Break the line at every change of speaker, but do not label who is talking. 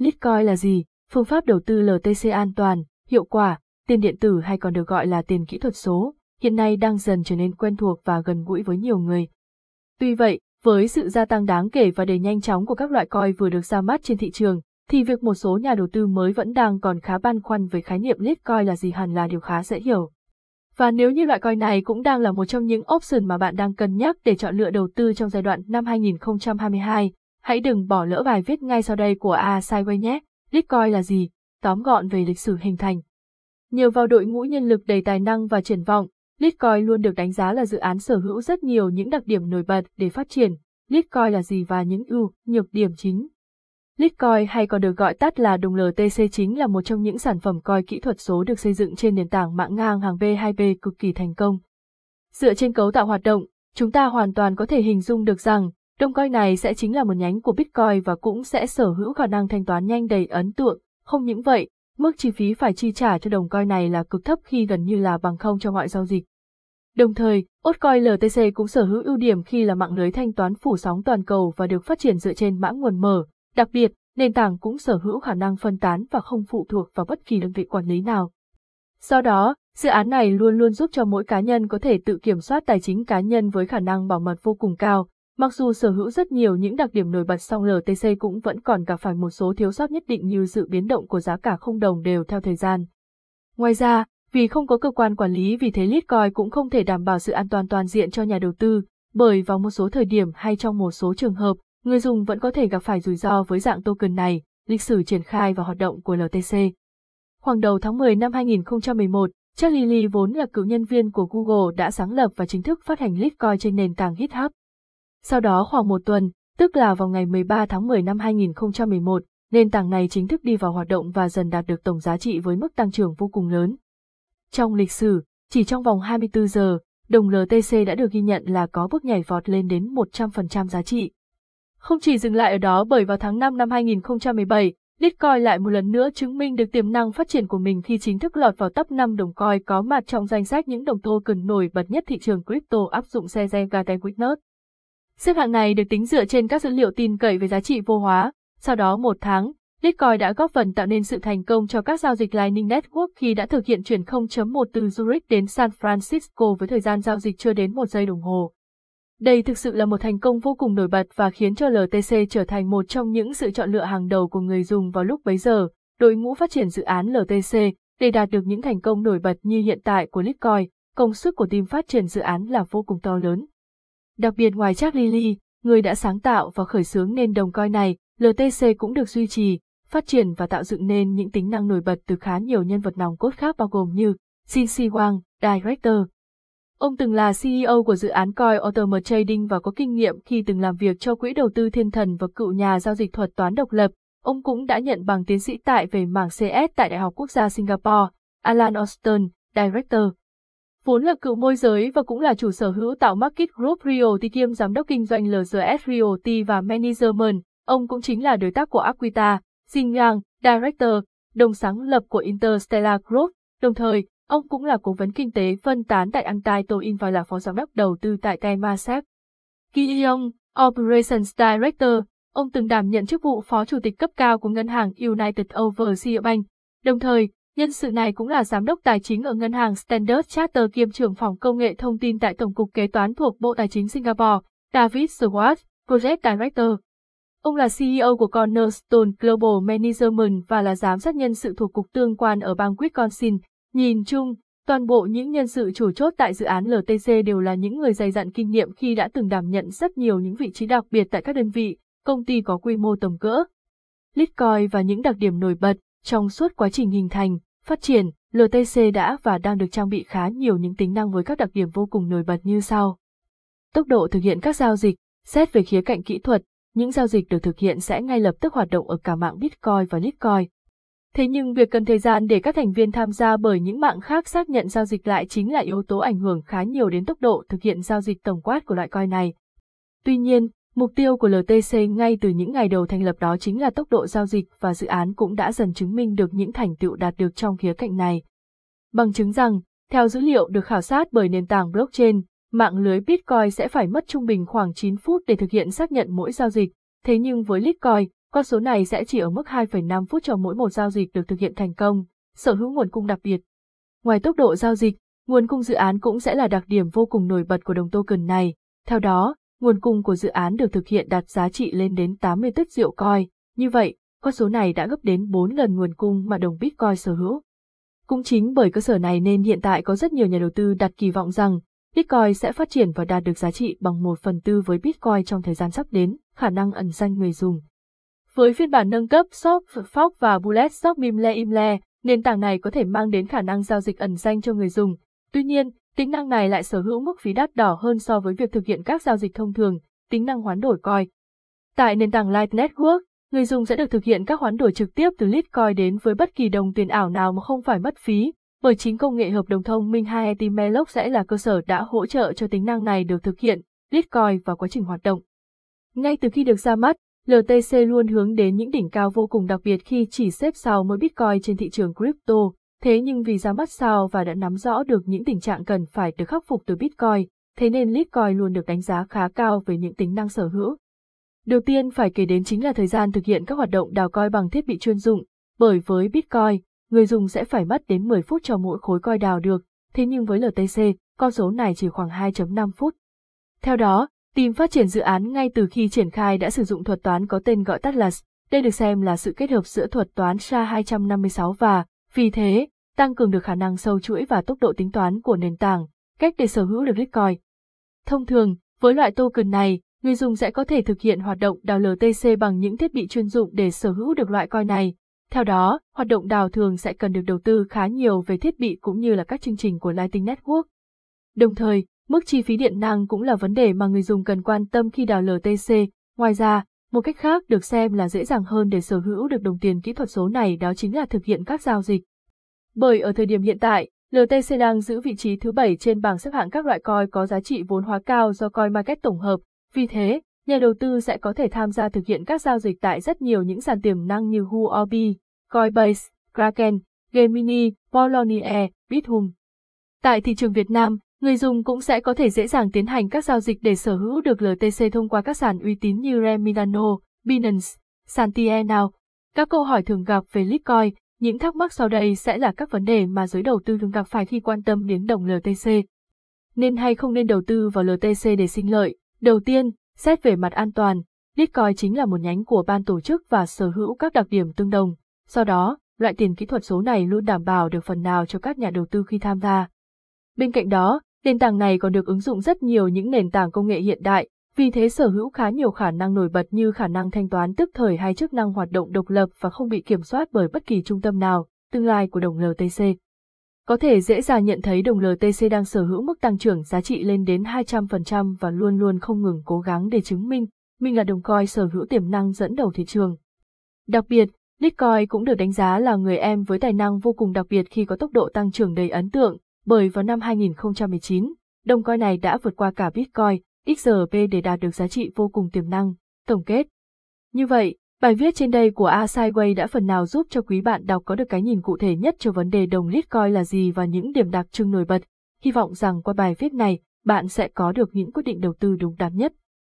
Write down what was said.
Litecoin là gì? Phương pháp đầu tư LTC an toàn, hiệu quả, tiền điện tử hay còn được gọi là tiền kỹ thuật số, hiện nay đang dần trở nên quen thuộc và gần gũi với nhiều người. Tuy vậy, với sự gia tăng đáng kể và đầy nhanh chóng của các loại coin vừa được ra mắt trên thị trường, thì việc một số nhà đầu tư mới vẫn đang còn khá băn khoăn với khái niệm Litecoin là gì hẳn là điều khá dễ hiểu. Và nếu như loại coin này cũng đang là một trong những option mà bạn đang cân nhắc để chọn lựa đầu tư trong giai đoạn năm 2022, hãy đừng bỏ lỡ bài viết ngay sau đây của A Sideway nhé. Litecoin là gì? Tóm gọn về lịch sử hình thành. Nhờ vào đội ngũ nhân lực đầy tài năng và triển vọng, Litecoin luôn được đánh giá là dự án sở hữu rất nhiều những đặc điểm nổi bật để phát triển. Litecoin là gì và những ưu, nhược điểm chính. Litecoin hay còn được gọi tắt là đồng LTC chính là một trong những sản phẩm coi kỹ thuật số được xây dựng trên nền tảng mạng ngang hàng B2B cực kỳ thành công. Dựa trên cấu tạo hoạt động, chúng ta hoàn toàn có thể hình dung được rằng đồng coin này sẽ chính là một nhánh của Bitcoin và cũng sẽ sở hữu khả năng thanh toán nhanh đầy ấn tượng. Không những vậy, mức chi phí phải chi trả cho đồng coin này là cực thấp khi gần như là bằng không cho mọi giao dịch. Đồng thời, Otcoin LTC cũng sở hữu ưu điểm khi là mạng lưới thanh toán phủ sóng toàn cầu và được phát triển dựa trên mã nguồn mở. Đặc biệt, nền tảng cũng sở hữu khả năng phân tán và không phụ thuộc vào bất kỳ đơn vị quản lý nào. Do đó, dự án này luôn luôn giúp cho mỗi cá nhân có thể tự kiểm soát tài chính cá nhân với khả năng bảo mật vô cùng cao. Mặc dù sở hữu rất nhiều những đặc điểm nổi bật song LTC cũng vẫn còn gặp phải một số thiếu sót nhất định như sự biến động của giá cả không đồng đều theo thời gian. Ngoài ra, vì không có cơ quan quản lý vì thế Litecoin cũng không thể đảm bảo sự an toàn toàn diện cho nhà đầu tư, bởi vào một số thời điểm hay trong một số trường hợp, người dùng vẫn có thể gặp phải rủi ro với dạng token này, lịch sử triển khai và hoạt động của LTC. Khoảng đầu tháng 10 năm 2011, Charlie Lee vốn là cựu nhân viên của Google đã sáng lập và chính thức phát hành Litecoin trên nền tảng GitHub. Sau đó khoảng một tuần, tức là vào ngày 13 tháng 10 năm 2011, nền tảng này chính thức đi vào hoạt động và dần đạt được tổng giá trị với mức tăng trưởng vô cùng lớn. Trong lịch sử, chỉ trong vòng 24 giờ, đồng LTC đã được ghi nhận là có bước nhảy vọt lên đến 100% giá trị. Không chỉ dừng lại ở đó bởi vào tháng 5 năm 2017, Bitcoin lại một lần nữa chứng minh được tiềm năng phát triển của mình khi chính thức lọt vào top 5 đồng coin có mặt trong danh sách những đồng token nổi bật nhất thị trường crypto áp dụng xe Sezegate Witness. Xếp hạng này được tính dựa trên các dữ liệu tin cậy về giá trị vô hóa. Sau đó một tháng, Bitcoin đã góp phần tạo nên sự thành công cho các giao dịch Lightning Network khi đã thực hiện chuyển 0.1 từ Zurich đến San Francisco với thời gian giao dịch chưa đến một giây đồng hồ. Đây thực sự là một thành công vô cùng nổi bật và khiến cho LTC trở thành một trong những sự chọn lựa hàng đầu của người dùng vào lúc bấy giờ. Đội ngũ phát triển dự án LTC để đạt được những thành công nổi bật như hiện tại của Litecoin, công suất của team phát triển dự án là vô cùng to lớn. Đặc biệt ngoài Jack Lee, người đã sáng tạo và khởi xướng nên đồng coin này, LTC cũng được duy trì, phát triển và tạo dựng nên những tính năng nổi bật từ khá nhiều nhân vật nòng cốt khác bao gồm như Jin Si Wang, Director. Ông từng là CEO của dự án Coin Automer Trading và có kinh nghiệm khi từng làm việc cho quỹ đầu tư thiên thần và cựu nhà giao dịch thuật toán độc lập. Ông cũng đã nhận bằng tiến sĩ tại về mảng CS tại Đại học Quốc gia Singapore. Alan Austin, Director. Vốn là cựu môi giới và cũng là chủ sở hữu tạo Market Group Realty kiêm giám đốc kinh doanh LGS Realty và Management, ông cũng chính là đối tác của Aquita, Jin Yang, Director, đồng sáng lập của Interstellar Group, đồng thời, ông cũng là cố vấn kinh tế phân tán tại Antitoin và là phó giám đốc đầu tư tại Temasek. Ki Young, Operations Director, ông từng đảm nhận chức vụ phó chủ tịch cấp cao của ngân hàng United Overseas Bank. Đồng thời, nhân sự này cũng là giám đốc tài chính ở ngân hàng Standard Chartered kiêm trưởng phòng công nghệ thông tin tại Tổng cục Kế toán thuộc Bộ Tài chính Singapore. David Swart, Project Director. Ông là CEO của Cornerstone Global Management và là giám sát nhân sự thuộc cục tương quan ở bang Wisconsin. Nhìn chung, toàn bộ những nhân sự chủ chốt tại dự án LTC đều là những người dày dặn kinh nghiệm khi đã từng đảm nhận rất nhiều những vị trí đặc biệt tại các đơn vị, công ty có quy mô tầm cỡ. Litecoin và những đặc điểm nổi bật trong suốt quá trình hình thành, phát triển, LTC đã và đang được trang bị khá nhiều những tính năng với các đặc điểm vô cùng nổi bật như sau. Tốc độ thực hiện các giao dịch, xét về khía cạnh kỹ thuật, những giao dịch được thực hiện sẽ ngay lập tức hoạt động ở cả mạng Bitcoin và Litecoin. Thế nhưng việc cần thời gian để các thành viên tham gia bởi những mạng khác xác nhận giao dịch lại chính là yếu tố ảnh hưởng khá nhiều đến tốc độ thực hiện giao dịch tổng quát của loại coin này. Tuy nhiên, mục tiêu của LTC ngay từ những ngày đầu thành lập đó chính là tốc độ giao dịch và dự án cũng đã dần chứng minh được những thành tựu đạt được trong khía cạnh này. Bằng chứng rằng, theo dữ liệu được khảo sát bởi nền tảng blockchain, mạng lưới Bitcoin sẽ phải mất trung bình khoảng 9 phút để thực hiện xác nhận mỗi giao dịch, thế nhưng với Litecoin, con số này sẽ chỉ ở mức 2,5 phút cho mỗi một giao dịch được thực hiện thành công, sở hữu nguồn cung đặc biệt. Ngoài tốc độ giao dịch, nguồn cung dự án cũng sẽ là đặc điểm vô cùng nổi bật của đồng token này. Theo đó, nguồn cung của dự án được thực hiện đạt giá trị lên đến 80 tấc rượu coi, như vậy, con số này đã gấp đến 4 lần nguồn cung mà đồng Bitcoin sở hữu. Cũng chính bởi cơ sở này nên hiện tại có rất nhiều nhà đầu tư đặt kỳ vọng rằng Bitcoin sẽ phát triển và đạt được giá trị bằng 1 phần tư với Bitcoin trong thời gian sắp đến, khả năng ẩn danh người dùng. Với phiên bản nâng cấp Shop, Fox và Bullet Shop Mimle Imle, nền tảng này có thể mang đến khả năng giao dịch ẩn danh cho người dùng. Tuy nhiên, tính năng này lại sở hữu mức phí đắt đỏ hơn so với việc thực hiện các giao dịch thông thường, tính năng hoán đổi coin. Tại nền tảng Light Network, người dùng sẽ được thực hiện các hoán đổi trực tiếp từ Litecoin đến với bất kỳ đồng tiền ảo nào mà không phải mất phí, bởi chính công nghệ hợp đồng thông minh 2 Melox sẽ là cơ sở đã hỗ trợ cho tính năng này được thực hiện, Litecoin và quá trình hoạt động. Ngay từ khi được ra mắt, LTC luôn hướng đến những đỉnh cao vô cùng đặc biệt khi chỉ xếp sau mỗi Bitcoin trên thị trường crypto, thế nhưng vì ra mắt sau và đã nắm rõ được những tình trạng cần phải được khắc phục từ Bitcoin, thế nên Litecoin luôn được đánh giá khá cao về những tính năng sở hữu. Đầu tiên phải kể đến chính là thời gian thực hiện các hoạt động đào coi bằng thiết bị chuyên dụng, bởi với Bitcoin, người dùng sẽ phải mất đến 10 phút cho mỗi khối coi đào được, thế nhưng với LTC, con số này chỉ khoảng 2.5 phút. Theo đó, team phát triển dự án ngay từ khi triển khai đã sử dụng thuật toán có tên gọi tắt là Đây được xem là sự kết hợp giữa thuật toán SHA-256 và, vì thế, tăng cường được khả năng sâu chuỗi và tốc độ tính toán của nền tảng, cách để sở hữu được Bitcoin. Thông thường, với loại token này, người dùng sẽ có thể thực hiện hoạt động đào LTC bằng những thiết bị chuyên dụng để sở hữu được loại coin này. Theo đó, hoạt động đào thường sẽ cần được đầu tư khá nhiều về thiết bị cũng như là các chương trình của Lightning Network. Đồng thời, mức chi phí điện năng cũng là vấn đề mà người dùng cần quan tâm khi đào LTC. Ngoài ra, một cách khác được xem là dễ dàng hơn để sở hữu được đồng tiền kỹ thuật số này đó chính là thực hiện các giao dịch. Bởi ở thời điểm hiện tại, LTC đang giữ vị trí thứ 7 trên bảng xếp hạng các loại coin có giá trị vốn hóa cao do coin market tổng hợp, vì thế, nhà đầu tư sẽ có thể tham gia thực hiện các giao dịch tại rất nhiều những sàn tiềm năng như Huobi, Coinbase, Kraken, Gemini, Polonie, Bithum. Tại thị trường Việt Nam, người dùng cũng sẽ có thể dễ dàng tiến hành các giao dịch để sở hữu được LTC thông qua các sàn uy tín như Reminano, Binance, Santiano. Các câu hỏi thường gặp về Litecoin, những thắc mắc sau đây sẽ là các vấn đề mà giới đầu tư thường gặp phải khi quan tâm đến đồng LTC. Nên hay không nên đầu tư vào LTC để sinh lợi? Đầu tiên, xét về mặt an toàn, Bitcoin chính là một nhánh của ban tổ chức và sở hữu các đặc điểm tương đồng. Do đó, loại tiền kỹ thuật số này luôn đảm bảo được phần nào cho các nhà đầu tư khi tham gia. Bên cạnh đó, nền tảng này còn được ứng dụng rất nhiều những nền tảng công nghệ hiện đại, vì thế sở hữu khá nhiều khả năng nổi bật như khả năng thanh toán tức thời hay chức năng hoạt động độc lập và không bị kiểm soát bởi bất kỳ trung tâm nào, tương lai của đồng LTC. Có thể dễ dàng nhận thấy đồng LTC đang sở hữu mức tăng trưởng giá trị lên đến 200% và luôn luôn không ngừng cố gắng để chứng minh mình là đồng coi sở hữu tiềm năng dẫn đầu thị trường. Đặc biệt, Bitcoin cũng được đánh giá là người em với tài năng vô cùng đặc biệt khi có tốc độ tăng trưởng đầy ấn tượng, bởi vào năm 2019, đồng coin này đã vượt qua cả Bitcoin, XRP để đạt được giá trị vô cùng tiềm năng. Tổng kết. Như vậy, Bài viết trên đây của A Sideway đã phần nào giúp cho quý bạn đọc có được cái nhìn cụ thể nhất cho vấn đề đồng Litecoin là gì và những điểm đặc trưng nổi bật. Hy vọng rằng qua bài viết này, bạn sẽ có được những quyết định đầu tư đúng đắn nhất.